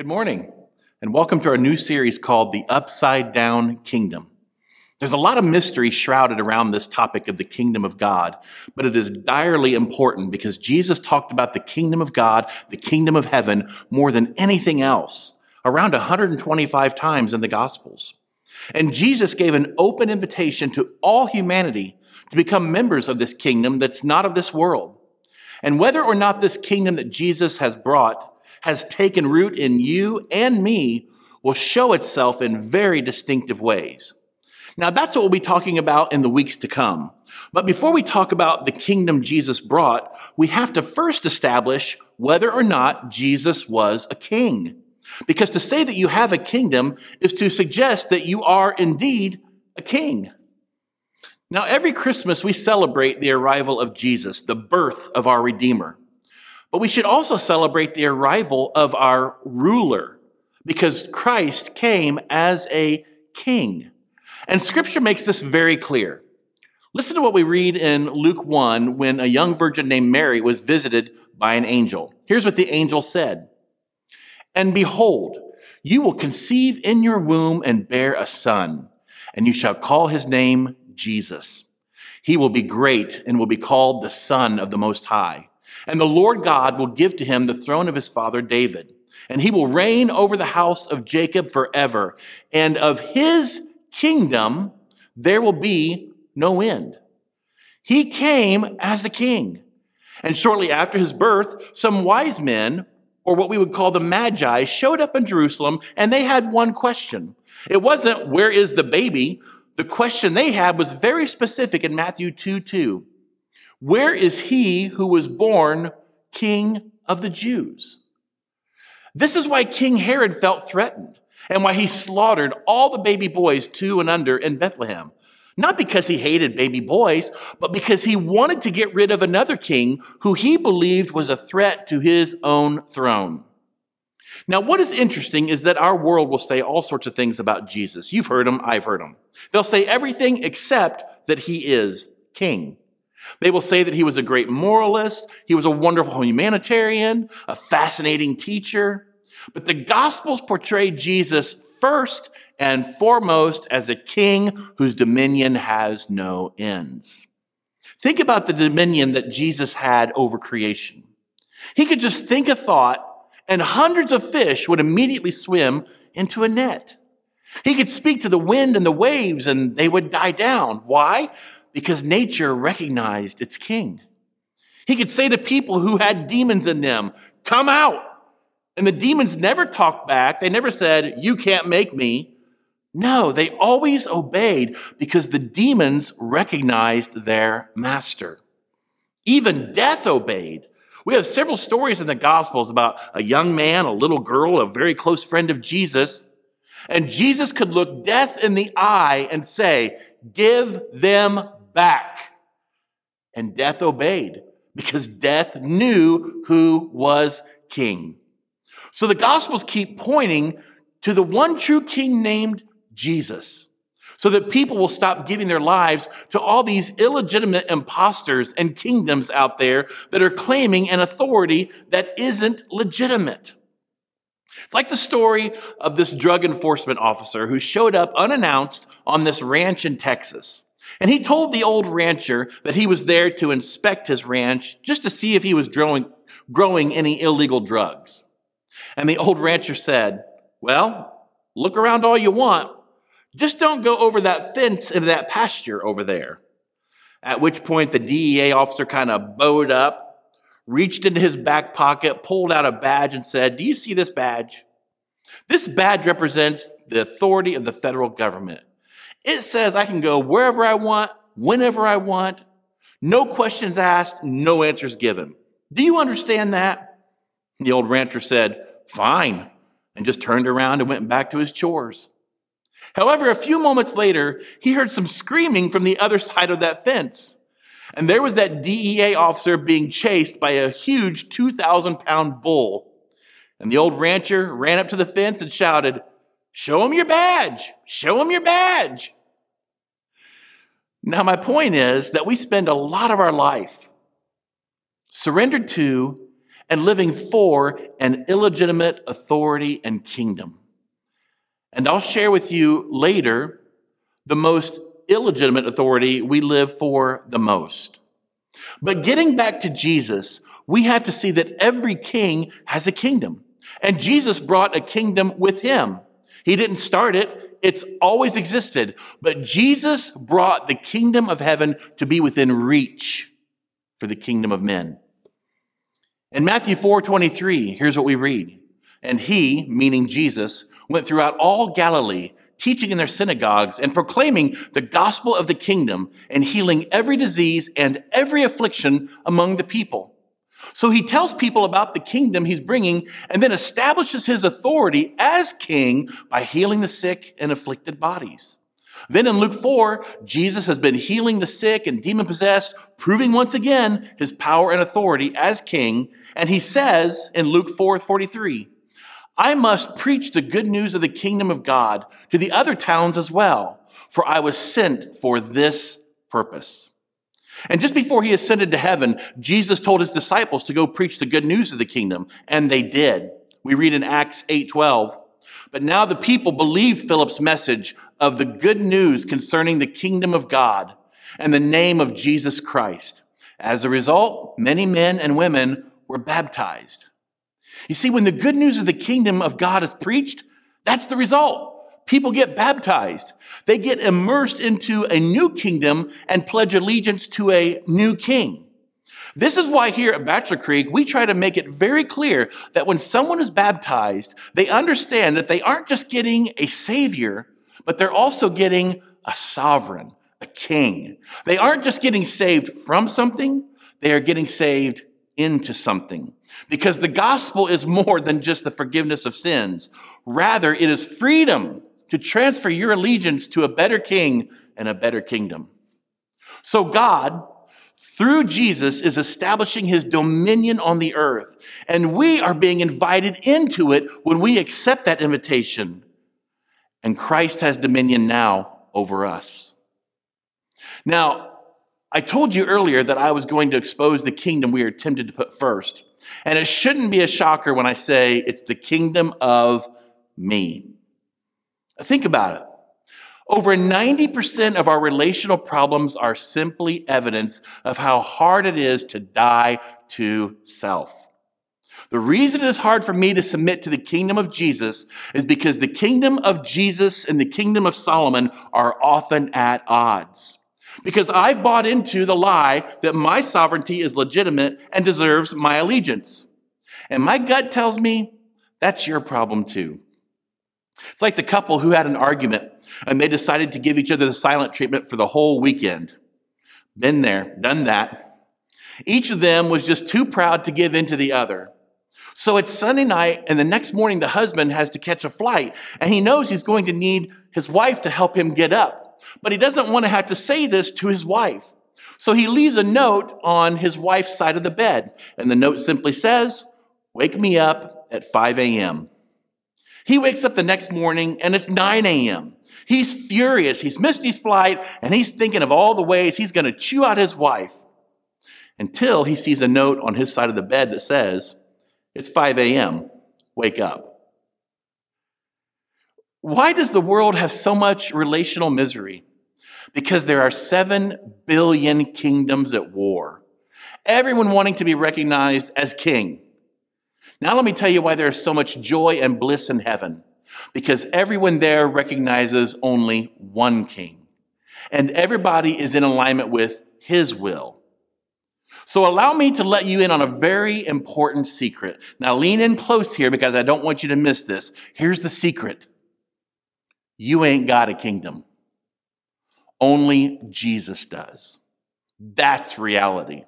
Good morning, and welcome to our new series called The Upside Down Kingdom. There's a lot of mystery shrouded around this topic of the kingdom of God, but it is direly important because Jesus talked about the kingdom of God, the kingdom of heaven, more than anything else, around 125 times in the Gospels. And Jesus gave an open invitation to all humanity to become members of this kingdom that's not of this world. And whether or not this kingdom that Jesus has brought has taken root in you and me will show itself in very distinctive ways. Now, that's what we'll be talking about in the weeks to come. But before we talk about the kingdom Jesus brought, we have to first establish whether or not Jesus was a king. Because to say that you have a kingdom is to suggest that you are indeed a king. Now, every Christmas we celebrate the arrival of Jesus, the birth of our Redeemer. But we should also celebrate the arrival of our ruler because Christ came as a king. And scripture makes this very clear. Listen to what we read in Luke 1 when a young virgin named Mary was visited by an angel. Here's what the angel said And behold, you will conceive in your womb and bear a son, and you shall call his name Jesus. He will be great and will be called the Son of the Most High. And the Lord God will give to him the throne of his father David, and he will reign over the house of Jacob forever, and of his kingdom there will be no end. He came as a king. And shortly after his birth, some wise men, or what we would call the Magi, showed up in Jerusalem, and they had one question. It wasn't, where is the baby? The question they had was very specific in Matthew 2 2. Where is he who was born king of the Jews? This is why King Herod felt threatened and why he slaughtered all the baby boys two and under in Bethlehem. Not because he hated baby boys, but because he wanted to get rid of another king who he believed was a threat to his own throne. Now, what is interesting is that our world will say all sorts of things about Jesus. You've heard them, I've heard them. They'll say everything except that he is king. They will say that he was a great moralist, he was a wonderful humanitarian, a fascinating teacher. But the Gospels portray Jesus first and foremost as a king whose dominion has no ends. Think about the dominion that Jesus had over creation. He could just think a thought and hundreds of fish would immediately swim into a net. He could speak to the wind and the waves and they would die down. Why? Because nature recognized its king. He could say to people who had demons in them, Come out. And the demons never talked back. They never said, You can't make me. No, they always obeyed because the demons recognized their master. Even death obeyed. We have several stories in the Gospels about a young man, a little girl, a very close friend of Jesus. And Jesus could look death in the eye and say, Give them back. And death obeyed because death knew who was king. So the gospels keep pointing to the one true king named Jesus so that people will stop giving their lives to all these illegitimate imposters and kingdoms out there that are claiming an authority that isn't legitimate. It's like the story of this drug enforcement officer who showed up unannounced on this ranch in Texas. And he told the old rancher that he was there to inspect his ranch just to see if he was growing, growing any illegal drugs. And the old rancher said, Well, look around all you want. Just don't go over that fence into that pasture over there. At which point the DEA officer kind of bowed up, reached into his back pocket, pulled out a badge, and said, Do you see this badge? This badge represents the authority of the federal government. It says I can go wherever I want, whenever I want, no questions asked, no answers given. Do you understand that? The old rancher said, Fine, and just turned around and went back to his chores. However, a few moments later, he heard some screaming from the other side of that fence. And there was that DEA officer being chased by a huge 2,000 pound bull. And the old rancher ran up to the fence and shouted, Show him your badge. Show him your badge. Now, my point is that we spend a lot of our life surrendered to and living for an illegitimate authority and kingdom. And I'll share with you later the most illegitimate authority we live for the most. But getting back to Jesus, we have to see that every king has a kingdom. And Jesus brought a kingdom with him. He didn't start it. It's always existed. But Jesus brought the kingdom of heaven to be within reach for the kingdom of men. In Matthew 4 23, here's what we read. And he, meaning Jesus, went throughout all Galilee, teaching in their synagogues and proclaiming the gospel of the kingdom and healing every disease and every affliction among the people. So he tells people about the kingdom he's bringing and then establishes his authority as king by healing the sick and afflicted bodies. Then in Luke 4, Jesus has been healing the sick and demon possessed, proving once again his power and authority as king. And he says in Luke 4 43, I must preach the good news of the kingdom of God to the other towns as well, for I was sent for this purpose. And just before he ascended to heaven, Jesus told his disciples to go preach the good news of the kingdom, and they did. We read in Acts 8:12, but now the people believed Philip's message of the good news concerning the kingdom of God and the name of Jesus Christ. As a result, many men and women were baptized. You see, when the good news of the kingdom of God is preached, that's the result. People get baptized. They get immersed into a new kingdom and pledge allegiance to a new king. This is why here at Bachelor Creek, we try to make it very clear that when someone is baptized, they understand that they aren't just getting a savior, but they're also getting a sovereign, a king. They aren't just getting saved from something, they are getting saved into something. Because the gospel is more than just the forgiveness of sins. Rather, it is freedom to transfer your allegiance to a better king and a better kingdom. So God, through Jesus, is establishing his dominion on the earth. And we are being invited into it when we accept that invitation. And Christ has dominion now over us. Now, I told you earlier that I was going to expose the kingdom we are tempted to put first. And it shouldn't be a shocker when I say it's the kingdom of me. Think about it. Over 90% of our relational problems are simply evidence of how hard it is to die to self. The reason it is hard for me to submit to the kingdom of Jesus is because the kingdom of Jesus and the kingdom of Solomon are often at odds. Because I've bought into the lie that my sovereignty is legitimate and deserves my allegiance. And my gut tells me that's your problem too. It's like the couple who had an argument and they decided to give each other the silent treatment for the whole weekend. Been there, done that. Each of them was just too proud to give in to the other. So it's Sunday night, and the next morning the husband has to catch a flight, and he knows he's going to need his wife to help him get up. But he doesn't want to have to say this to his wife. So he leaves a note on his wife's side of the bed, and the note simply says, Wake me up at 5 a.m. He wakes up the next morning and it's 9 a.m. He's furious. He's missed his flight and he's thinking of all the ways he's going to chew out his wife until he sees a note on his side of the bed that says, It's 5 a.m. Wake up. Why does the world have so much relational misery? Because there are 7 billion kingdoms at war. Everyone wanting to be recognized as king. Now, let me tell you why there is so much joy and bliss in heaven. Because everyone there recognizes only one king, and everybody is in alignment with his will. So, allow me to let you in on a very important secret. Now, lean in close here because I don't want you to miss this. Here's the secret you ain't got a kingdom, only Jesus does. That's reality.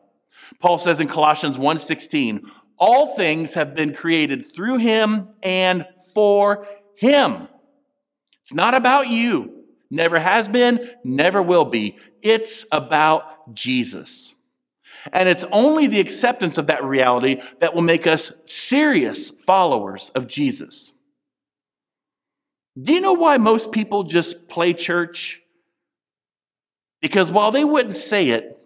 Paul says in Colossians 1:16, all things have been created through him and for him. It's not about you. Never has been, never will be. It's about Jesus. And it's only the acceptance of that reality that will make us serious followers of Jesus. Do you know why most people just play church? Because while they wouldn't say it,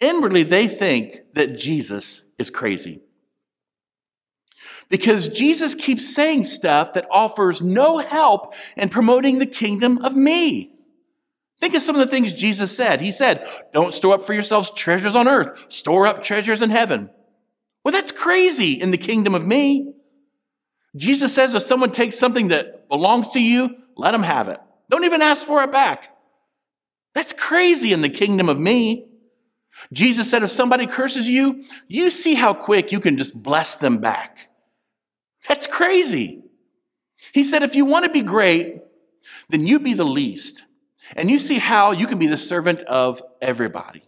inwardly they think that Jesus is crazy. Because Jesus keeps saying stuff that offers no help in promoting the kingdom of me. Think of some of the things Jesus said. He said, Don't store up for yourselves treasures on earth, store up treasures in heaven. Well, that's crazy in the kingdom of me. Jesus says if someone takes something that belongs to you, let them have it. Don't even ask for it back. That's crazy in the kingdom of me. Jesus said if somebody curses you, you see how quick you can just bless them back. That's crazy. He said if you want to be great, then you be the least. And you see how you can be the servant of everybody.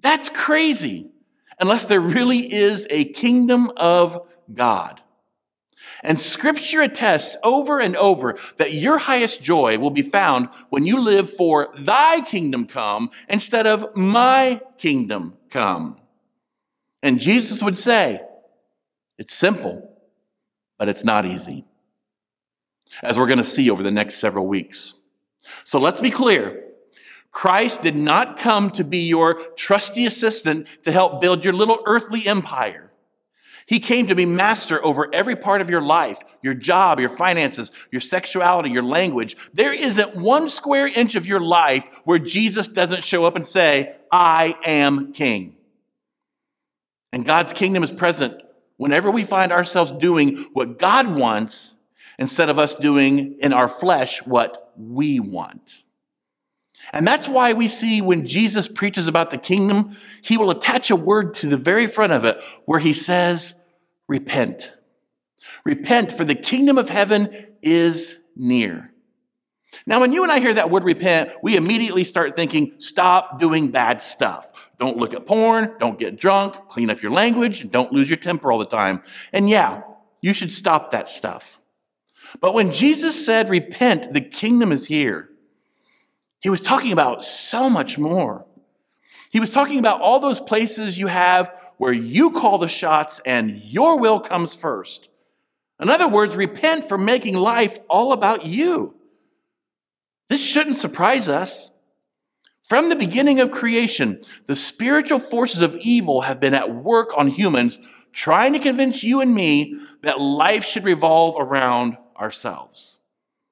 That's crazy unless there really is a kingdom of God. And scripture attests over and over that your highest joy will be found when you live for thy kingdom come instead of my kingdom come. And Jesus would say, it's simple, but it's not easy. As we're going to see over the next several weeks. So let's be clear. Christ did not come to be your trusty assistant to help build your little earthly empire. He came to be master over every part of your life, your job, your finances, your sexuality, your language. There isn't one square inch of your life where Jesus doesn't show up and say, I am king. And God's kingdom is present whenever we find ourselves doing what God wants instead of us doing in our flesh what we want. And that's why we see when Jesus preaches about the kingdom, he will attach a word to the very front of it where he says, repent. Repent, for the kingdom of heaven is near. Now, when you and I hear that word repent, we immediately start thinking, stop doing bad stuff. Don't look at porn, don't get drunk, clean up your language, and don't lose your temper all the time. And yeah, you should stop that stuff. But when Jesus said, repent, the kingdom is here, he was talking about so much more. He was talking about all those places you have where you call the shots and your will comes first. In other words, repent for making life all about you. This shouldn't surprise us. From the beginning of creation, the spiritual forces of evil have been at work on humans, trying to convince you and me that life should revolve around ourselves.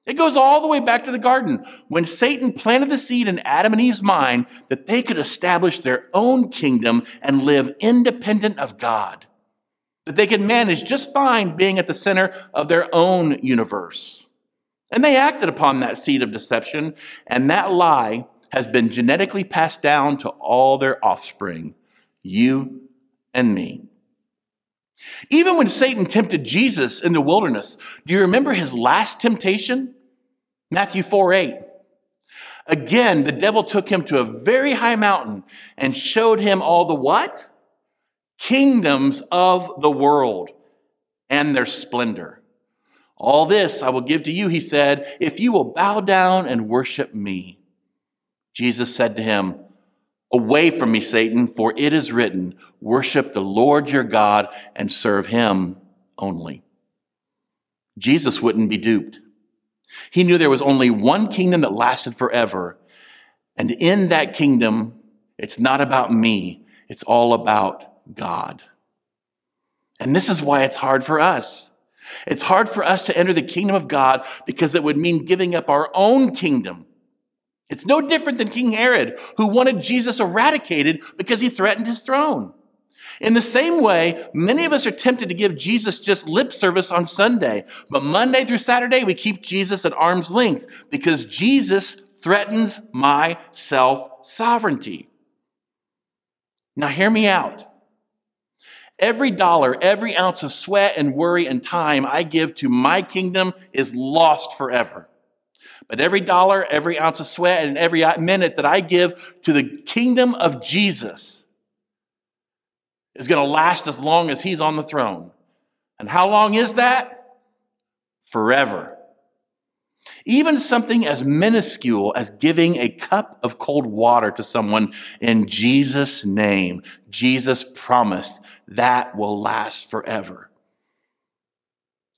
It goes all the way back to the garden when Satan planted the seed in Adam and Eve's mind that they could establish their own kingdom and live independent of God. That they could manage just fine being at the center of their own universe. And they acted upon that seed of deception, and that lie has been genetically passed down to all their offspring, you and me. Even when Satan tempted Jesus in the wilderness, do you remember his last temptation? Matthew 4 8. Again, the devil took him to a very high mountain and showed him all the what? Kingdoms of the world and their splendor. All this I will give to you, he said, if you will bow down and worship me. Jesus said to him, Away from me, Satan, for it is written, Worship the Lord your God and serve him only. Jesus wouldn't be duped. He knew there was only one kingdom that lasted forever. And in that kingdom, it's not about me, it's all about God. And this is why it's hard for us. It's hard for us to enter the kingdom of God because it would mean giving up our own kingdom it's no different than King Herod, who wanted Jesus eradicated because he threatened his throne. In the same way, many of us are tempted to give Jesus just lip service on Sunday, but Monday through Saturday, we keep Jesus at arm's length because Jesus threatens my self sovereignty. Now, hear me out. Every dollar, every ounce of sweat and worry and time I give to my kingdom is lost forever. But every dollar, every ounce of sweat, and every minute that I give to the kingdom of Jesus is going to last as long as he's on the throne. And how long is that? Forever. Even something as minuscule as giving a cup of cold water to someone in Jesus' name, Jesus promised that will last forever.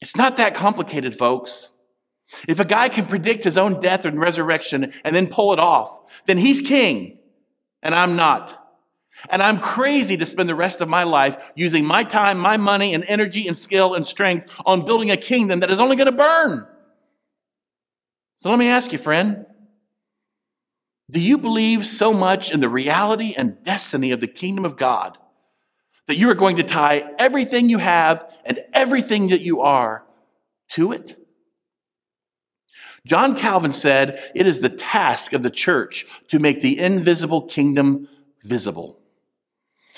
It's not that complicated, folks. If a guy can predict his own death and resurrection and then pull it off, then he's king and I'm not. And I'm crazy to spend the rest of my life using my time, my money, and energy, and skill and strength on building a kingdom that is only going to burn. So let me ask you, friend do you believe so much in the reality and destiny of the kingdom of God that you are going to tie everything you have and everything that you are to it? John Calvin said, It is the task of the church to make the invisible kingdom visible.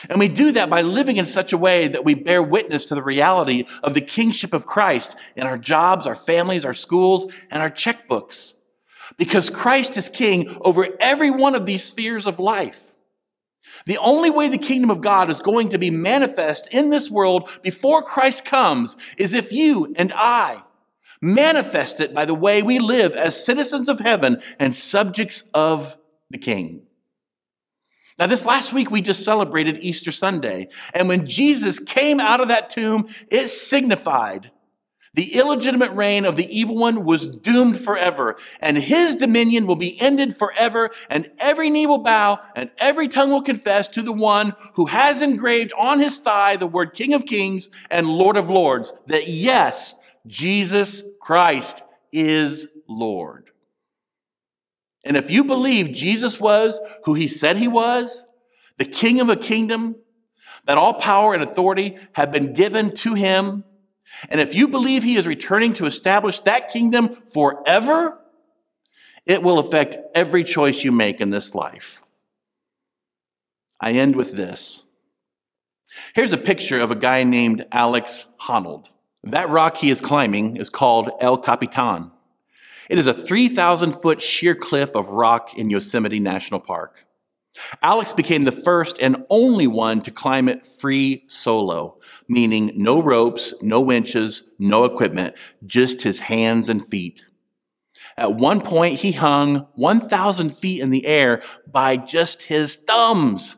And we do that by living in such a way that we bear witness to the reality of the kingship of Christ in our jobs, our families, our schools, and our checkbooks. Because Christ is king over every one of these spheres of life. The only way the kingdom of God is going to be manifest in this world before Christ comes is if you and I manifest it by the way we live as citizens of heaven and subjects of the king. Now, this last week we just celebrated Easter Sunday. And when Jesus came out of that tomb, it signified the illegitimate reign of the evil one was doomed forever, and his dominion will be ended forever, and every knee will bow, and every tongue will confess to the one who has engraved on his thigh the word King of Kings and Lord of Lords, that yes, Jesus Christ is Lord. And if you believe Jesus was who he said he was, the king of a kingdom, that all power and authority have been given to him, and if you believe he is returning to establish that kingdom forever, it will affect every choice you make in this life. I end with this. Here's a picture of a guy named Alex Honnold. That rock he is climbing is called El Capitan. It is a 3,000 foot sheer cliff of rock in Yosemite National Park. Alex became the first and only one to climb it free solo, meaning no ropes, no winches, no equipment, just his hands and feet. At one point, he hung 1,000 feet in the air by just his thumbs.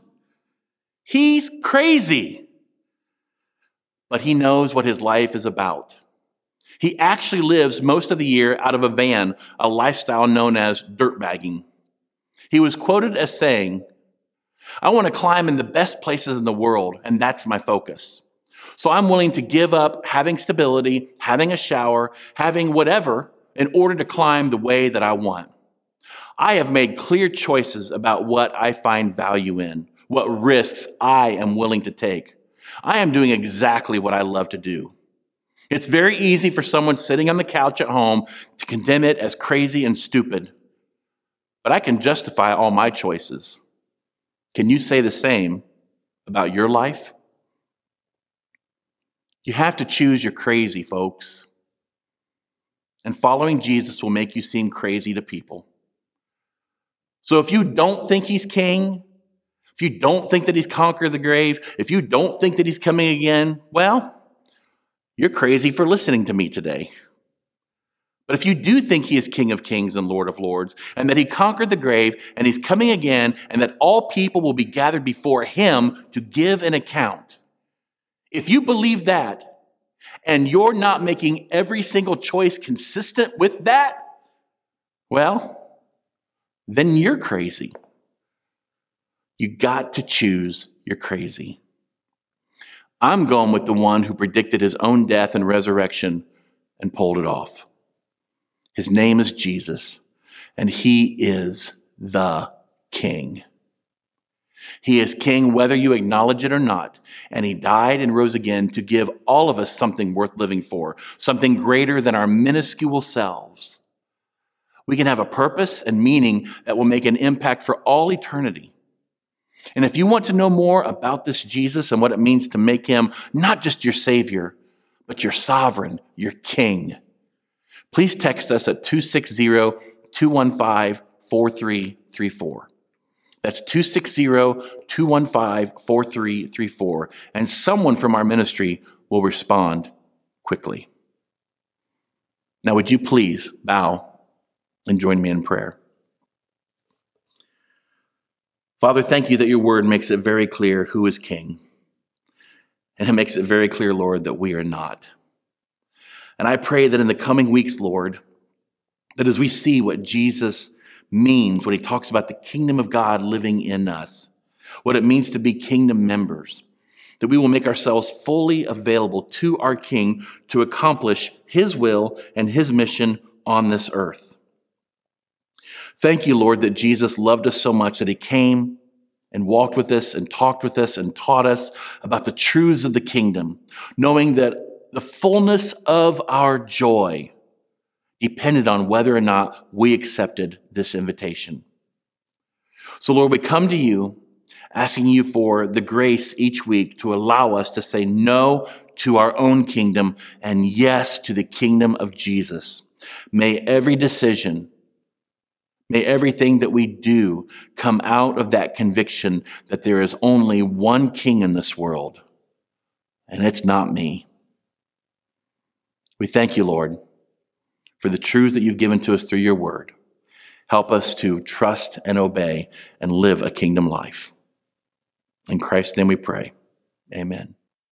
He's crazy. But he knows what his life is about. He actually lives most of the year out of a van, a lifestyle known as dirtbagging. He was quoted as saying, I want to climb in the best places in the world, and that's my focus. So I'm willing to give up having stability, having a shower, having whatever in order to climb the way that I want. I have made clear choices about what I find value in, what risks I am willing to take. I am doing exactly what I love to do. It's very easy for someone sitting on the couch at home to condemn it as crazy and stupid. But I can justify all my choices. Can you say the same about your life? You have to choose your crazy, folks. And following Jesus will make you seem crazy to people. So if you don't think he's king, if you don't think that he's conquered the grave, if you don't think that he's coming again, well, you're crazy for listening to me today. But if you do think he is King of kings and Lord of lords, and that he conquered the grave, and he's coming again, and that all people will be gathered before him to give an account, if you believe that, and you're not making every single choice consistent with that, well, then you're crazy. You got to choose you're crazy. I'm going with the one who predicted his own death and resurrection and pulled it off. His name is Jesus, and he is the King. He is King whether you acknowledge it or not, and he died and rose again to give all of us something worth living for, something greater than our minuscule selves. We can have a purpose and meaning that will make an impact for all eternity. And if you want to know more about this Jesus and what it means to make him not just your Savior, but your sovereign, your King, please text us at 260 215 4334. That's 260 215 4334. And someone from our ministry will respond quickly. Now, would you please bow and join me in prayer? Father, thank you that your word makes it very clear who is king. And it makes it very clear, Lord, that we are not. And I pray that in the coming weeks, Lord, that as we see what Jesus means when he talks about the kingdom of God living in us, what it means to be kingdom members, that we will make ourselves fully available to our King to accomplish his will and his mission on this earth. Thank you, Lord, that Jesus loved us so much that he came and walked with us and talked with us and taught us about the truths of the kingdom, knowing that the fullness of our joy depended on whether or not we accepted this invitation. So, Lord, we come to you asking you for the grace each week to allow us to say no to our own kingdom and yes to the kingdom of Jesus. May every decision, may everything that we do come out of that conviction that there is only one king in this world, and it's not me. We thank you, Lord, for the truth that you've given to us through your word. Help us to trust and obey and live a kingdom life. In Christ's name we pray. Amen.